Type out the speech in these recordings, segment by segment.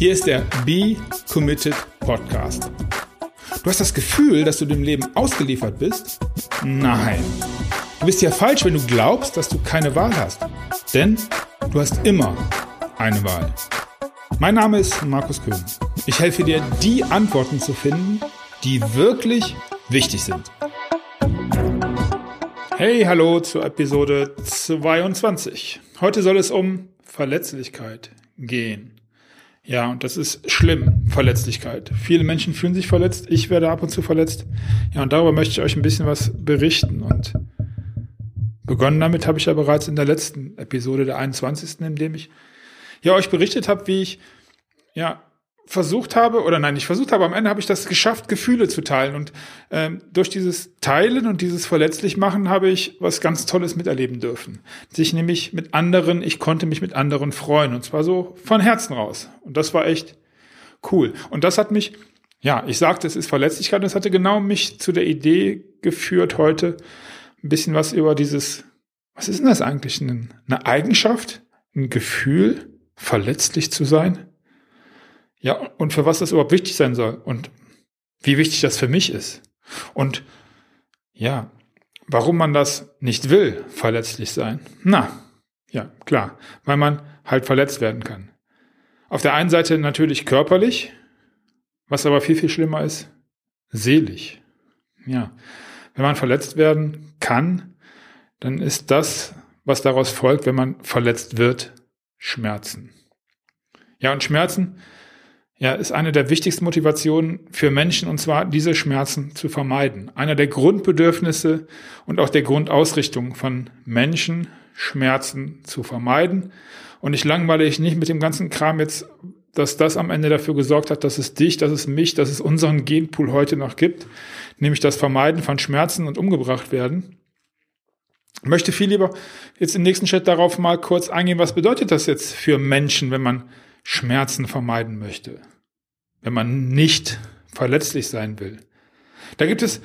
Hier ist der Be Committed Podcast. Du hast das Gefühl, dass du dem Leben ausgeliefert bist? Nein. Du bist ja falsch, wenn du glaubst, dass du keine Wahl hast. Denn du hast immer eine Wahl. Mein Name ist Markus Köhn. Ich helfe dir, die Antworten zu finden, die wirklich wichtig sind. Hey, hallo zur Episode 22. Heute soll es um Verletzlichkeit gehen. Ja, und das ist schlimm, Verletzlichkeit. Viele Menschen fühlen sich verletzt, ich werde ab und zu verletzt. Ja, und darüber möchte ich euch ein bisschen was berichten. Und begonnen damit habe ich ja bereits in der letzten Episode, der 21., in dem ich ja euch berichtet habe, wie ich ja versucht habe, oder nein, nicht versucht habe, am Ende habe ich das geschafft, Gefühle zu teilen. Und ähm, durch dieses Teilen und dieses Verletzlichmachen habe ich was ganz Tolles miterleben dürfen. Sich nämlich mit anderen, ich konnte mich mit anderen freuen. Und zwar so von Herzen raus. Und das war echt cool. Und das hat mich, ja, ich sagte, es ist Verletzlichkeit, das hatte genau mich zu der Idee geführt, heute ein bisschen was über dieses, was ist denn das eigentlich? Eine Eigenschaft, ein Gefühl, verletzlich zu sein? Ja, und für was das überhaupt wichtig sein soll und wie wichtig das für mich ist. Und ja, warum man das nicht will, verletzlich sein. Na, ja, klar, weil man halt verletzt werden kann. Auf der einen Seite natürlich körperlich, was aber viel, viel schlimmer ist, seelisch. Ja, wenn man verletzt werden kann, dann ist das, was daraus folgt, wenn man verletzt wird, Schmerzen. Ja, und Schmerzen ja, ist eine der wichtigsten Motivationen für Menschen, und zwar diese Schmerzen zu vermeiden. Einer der Grundbedürfnisse und auch der Grundausrichtung von Menschen, Schmerzen zu vermeiden. Und ich langweile ich nicht mit dem ganzen Kram jetzt, dass das am Ende dafür gesorgt hat, dass es dich, dass es mich, dass es unseren Genpool heute noch gibt, nämlich das Vermeiden von Schmerzen und umgebracht werden. Ich möchte viel lieber jetzt im nächsten Schritt darauf mal kurz eingehen, was bedeutet das jetzt für Menschen, wenn man Schmerzen vermeiden möchte, wenn man nicht verletzlich sein will. Da gibt es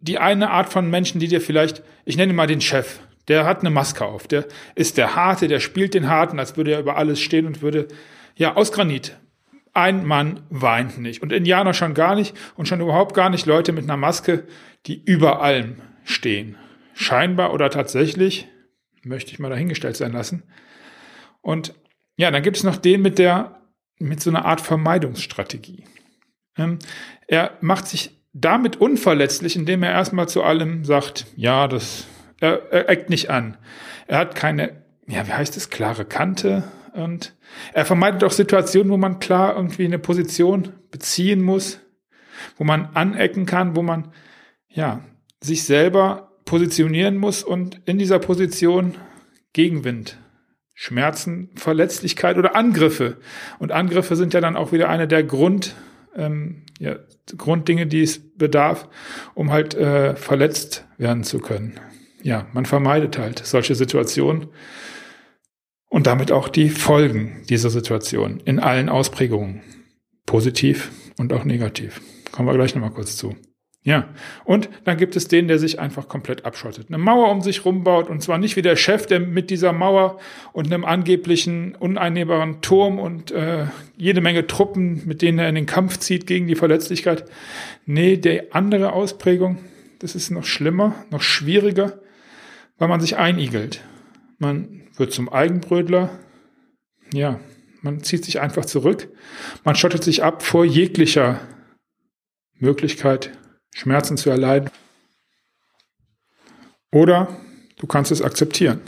die eine Art von Menschen, die dir vielleicht, ich nenne mal den Chef, der hat eine Maske auf, der ist der Harte, der spielt den Harten, als würde er über alles stehen und würde, ja, aus Granit. Ein Mann weint nicht und Indianer schon gar nicht und schon überhaupt gar nicht Leute mit einer Maske, die über allem stehen. Scheinbar oder tatsächlich, möchte ich mal dahingestellt sein lassen. Und ja, dann gibt es noch den mit der, mit so einer Art Vermeidungsstrategie. Ähm, er macht sich damit unverletzlich, indem er erstmal zu allem sagt, ja, das, er, er eckt nicht an. Er hat keine, ja, wie heißt es, klare Kante und er vermeidet auch Situationen, wo man klar irgendwie eine Position beziehen muss, wo man anecken kann, wo man, ja, sich selber positionieren muss und in dieser Position Gegenwind Schmerzen, Verletzlichkeit oder Angriffe. Und Angriffe sind ja dann auch wieder eine der Grund, ähm, ja, Grunddinge, die es bedarf, um halt äh, verletzt werden zu können. Ja, man vermeidet halt solche Situationen und damit auch die Folgen dieser Situation in allen Ausprägungen. Positiv und auch negativ. Kommen wir gleich nochmal kurz zu. Ja, und dann gibt es den, der sich einfach komplett abschottet. Eine Mauer um sich rumbaut und zwar nicht wie der Chef, der mit dieser Mauer und einem angeblichen uneinnehmbaren Turm und äh, jede Menge Truppen, mit denen er in den Kampf zieht gegen die Verletzlichkeit. Nee, der andere Ausprägung, das ist noch schlimmer, noch schwieriger, weil man sich einigelt. Man wird zum Eigenbrödler. Ja, man zieht sich einfach zurück. Man schottet sich ab vor jeglicher Möglichkeit Schmerzen zu erleiden. Oder du kannst es akzeptieren.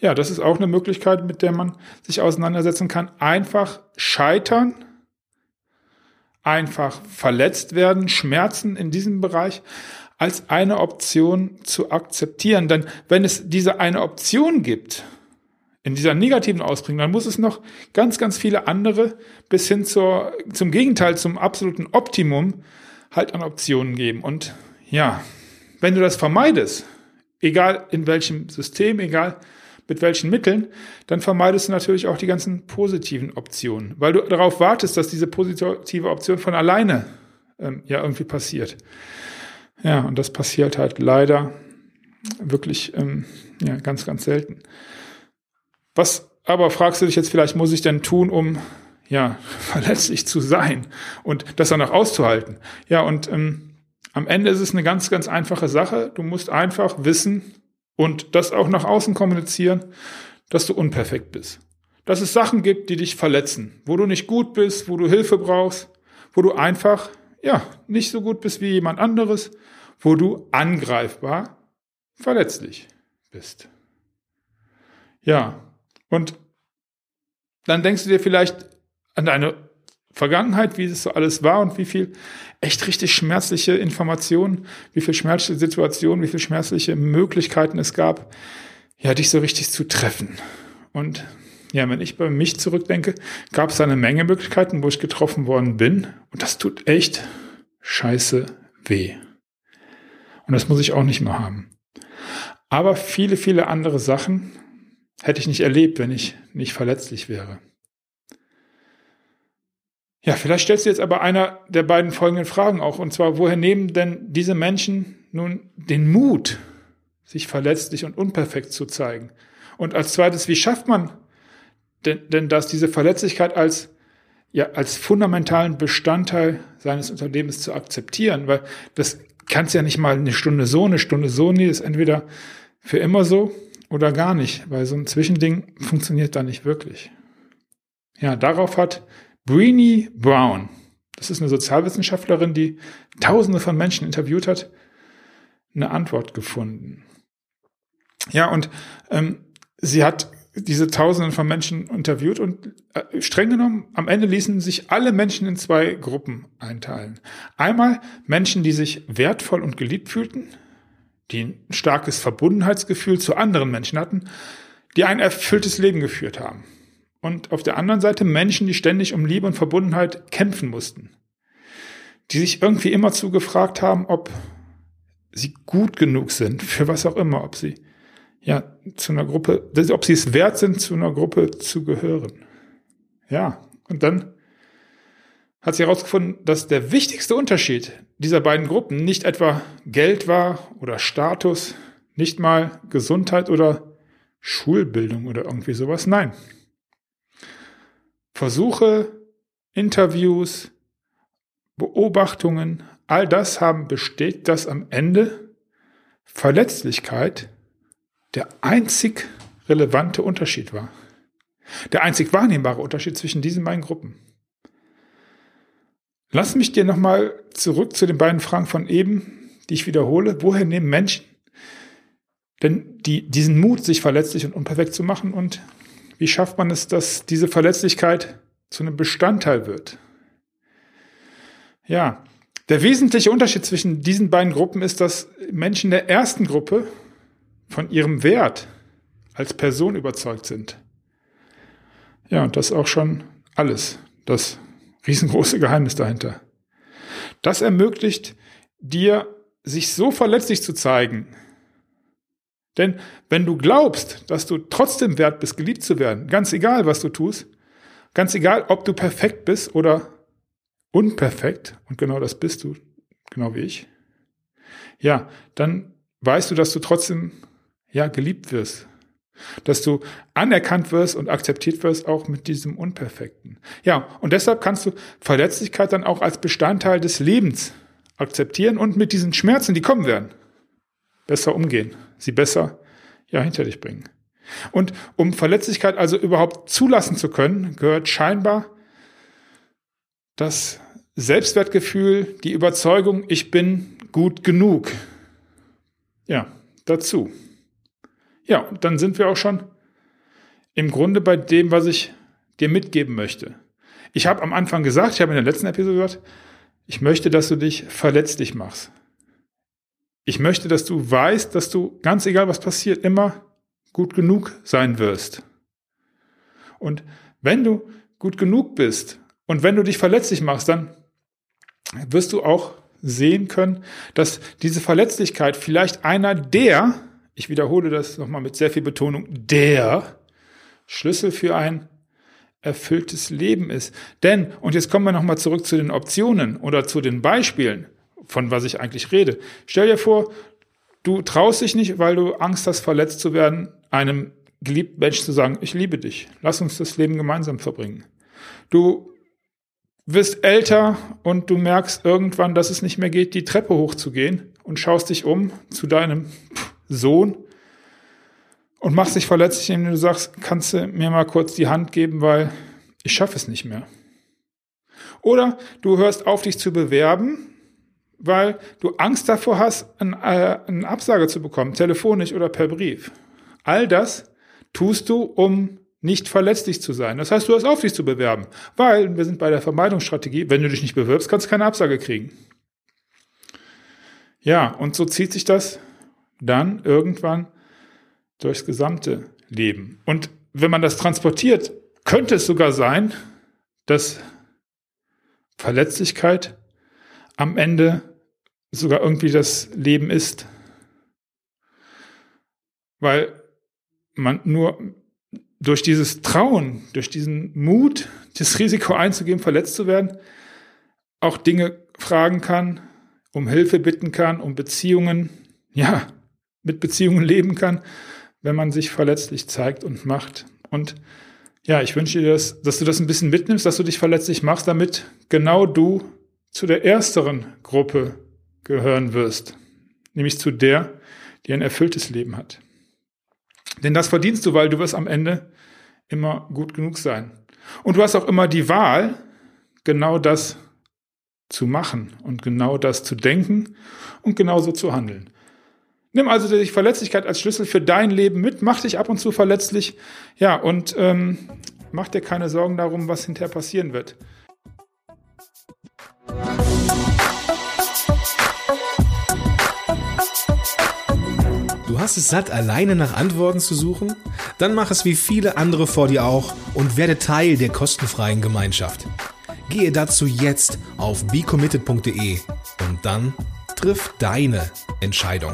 Ja, das ist auch eine Möglichkeit, mit der man sich auseinandersetzen kann. Einfach scheitern, einfach verletzt werden, Schmerzen in diesem Bereich als eine Option zu akzeptieren. Denn wenn es diese eine Option gibt, in dieser negativen Ausprägung, dann muss es noch ganz, ganz viele andere bis hin zur, zum Gegenteil, zum absoluten Optimum halt an Optionen geben. Und ja, wenn du das vermeidest, egal in welchem System, egal mit welchen Mitteln, dann vermeidest du natürlich auch die ganzen positiven Optionen, weil du darauf wartest, dass diese positive Option von alleine ähm, ja irgendwie passiert. Ja, und das passiert halt leider wirklich ähm, ja, ganz, ganz selten. Was aber fragst du dich jetzt vielleicht, muss ich denn tun, um ja, verletzlich zu sein und das dann auch auszuhalten. Ja, und ähm, am Ende ist es eine ganz, ganz einfache Sache. Du musst einfach wissen und das auch nach außen kommunizieren, dass du unperfekt bist. Dass es Sachen gibt, die dich verletzen, wo du nicht gut bist, wo du Hilfe brauchst, wo du einfach, ja, nicht so gut bist wie jemand anderes, wo du angreifbar, verletzlich bist. Ja, und dann denkst du dir vielleicht an deine Vergangenheit, wie es so alles war und wie viel echt richtig schmerzliche Informationen, wie viel schmerzliche Situationen, wie viel schmerzliche Möglichkeiten es gab, ja, dich so richtig zu treffen. Und ja, wenn ich bei mich zurückdenke, gab es eine Menge Möglichkeiten, wo ich getroffen worden bin. Und das tut echt scheiße weh. Und das muss ich auch nicht mehr haben. Aber viele, viele andere Sachen hätte ich nicht erlebt, wenn ich nicht verletzlich wäre. Ja, vielleicht stellst du jetzt aber einer der beiden folgenden Fragen auch. Und zwar, woher nehmen denn diese Menschen nun den Mut, sich verletzlich und unperfekt zu zeigen? Und als zweites, wie schafft man denn, denn das, diese Verletzlichkeit als, ja, als fundamentalen Bestandteil seines Unternehmens zu akzeptieren? Weil das kannst ja nicht mal eine Stunde so, eine Stunde so, nee, ist entweder für immer so oder gar nicht, weil so ein Zwischending funktioniert da nicht wirklich. Ja, darauf hat Breenie Brown, das ist eine Sozialwissenschaftlerin, die Tausende von Menschen interviewt hat, eine Antwort gefunden. Ja, und ähm, sie hat diese Tausenden von Menschen interviewt und äh, streng genommen, am Ende ließen sich alle Menschen in zwei Gruppen einteilen. Einmal Menschen, die sich wertvoll und geliebt fühlten, die ein starkes Verbundenheitsgefühl zu anderen Menschen hatten, die ein erfülltes Leben geführt haben. Und auf der anderen Seite Menschen, die ständig um Liebe und Verbundenheit kämpfen mussten. Die sich irgendwie immer zugefragt haben, ob sie gut genug sind, für was auch immer, ob sie ja zu einer Gruppe, ob sie es wert sind, zu einer Gruppe zu gehören. Ja, und dann hat sie herausgefunden, dass der wichtigste Unterschied dieser beiden Gruppen nicht etwa Geld war oder Status, nicht mal Gesundheit oder Schulbildung oder irgendwie sowas. Nein. Versuche, Interviews, Beobachtungen, all das haben bestätigt, dass am Ende Verletzlichkeit der einzig relevante Unterschied war. Der einzig wahrnehmbare Unterschied zwischen diesen beiden Gruppen. Lass mich dir nochmal zurück zu den beiden Fragen von eben, die ich wiederhole. Woher nehmen Menschen denn die, diesen Mut, sich verletzlich und unperfekt zu machen? Und wie schafft man es, dass diese Verletzlichkeit zu einem Bestandteil wird? Ja, der wesentliche Unterschied zwischen diesen beiden Gruppen ist, dass Menschen der ersten Gruppe von ihrem Wert als Person überzeugt sind. Ja, und das ist auch schon alles. Das riesengroße Geheimnis dahinter. Das ermöglicht dir, sich so verletzlich zu zeigen. Denn wenn du glaubst, dass du trotzdem wert bist, geliebt zu werden, ganz egal, was du tust, ganz egal, ob du perfekt bist oder unperfekt, und genau das bist du, genau wie ich, ja, dann weißt du, dass du trotzdem ja geliebt wirst, dass du anerkannt wirst und akzeptiert wirst, auch mit diesem Unperfekten. Ja, und deshalb kannst du Verletzlichkeit dann auch als Bestandteil des Lebens akzeptieren und mit diesen Schmerzen, die kommen werden, besser umgehen, sie besser ja hinter dich bringen. Und um Verletzlichkeit also überhaupt zulassen zu können, gehört scheinbar das Selbstwertgefühl, die Überzeugung, ich bin gut genug. Ja, dazu. Ja, dann sind wir auch schon im Grunde bei dem, was ich dir mitgeben möchte. Ich habe am Anfang gesagt, ich habe in der letzten Episode gesagt, ich möchte, dass du dich verletzlich machst. Ich möchte, dass du weißt, dass du, ganz egal was passiert, immer gut genug sein wirst. Und wenn du gut genug bist und wenn du dich verletzlich machst, dann wirst du auch sehen können, dass diese Verletzlichkeit vielleicht einer der ich wiederhole das nochmal mit sehr viel Betonung, der Schlüssel für ein erfülltes Leben ist. Denn, und jetzt kommen wir nochmal zurück zu den Optionen oder zu den Beispielen, von was ich eigentlich rede. Stell dir vor, du traust dich nicht, weil du Angst hast, verletzt zu werden, einem geliebten Menschen zu sagen, ich liebe dich, lass uns das Leben gemeinsam verbringen. Du wirst älter und du merkst irgendwann, dass es nicht mehr geht, die Treppe hochzugehen und schaust dich um zu deinem Sohn und machst dich verletzlich, indem du sagst, kannst du mir mal kurz die Hand geben, weil ich schaffe es nicht mehr. Oder du hörst auf, dich zu bewerben, weil du Angst davor hast, eine, äh, eine Absage zu bekommen, telefonisch oder per Brief. All das tust du, um nicht verletzlich zu sein. Das heißt, du hast auf, dich zu bewerben. Weil wir sind bei der Vermeidungsstrategie, wenn du dich nicht bewirbst, kannst du keine Absage kriegen. Ja, und so zieht sich das dann irgendwann durchs gesamte Leben. Und wenn man das transportiert, könnte es sogar sein, dass Verletzlichkeit am Ende sogar irgendwie das Leben ist. Weil man nur durch dieses Trauen, durch diesen Mut, das Risiko einzugehen, verletzt zu werden, auch Dinge fragen kann, um Hilfe bitten kann, um Beziehungen, ja, mit Beziehungen leben kann, wenn man sich verletzlich zeigt und macht. Und ja, ich wünsche dir, das, dass du das ein bisschen mitnimmst, dass du dich verletzlich machst, damit genau du zu der ersteren Gruppe gehören wirst, nämlich zu der, die ein erfülltes Leben hat. Denn das verdienst du, weil du wirst am Ende immer gut genug sein. Und du hast auch immer die Wahl, genau das zu machen und genau das zu denken und genauso zu handeln. Nimm also die Verletzlichkeit als Schlüssel für dein Leben mit, mach dich ab und zu verletzlich, ja, und ähm, mach dir keine Sorgen darum, was hinterher passieren wird. Hast es satt, alleine nach Antworten zu suchen? Dann mach es wie viele andere vor dir auch und werde Teil der kostenfreien Gemeinschaft. Gehe dazu jetzt auf becommitted.de und dann triff deine Entscheidung.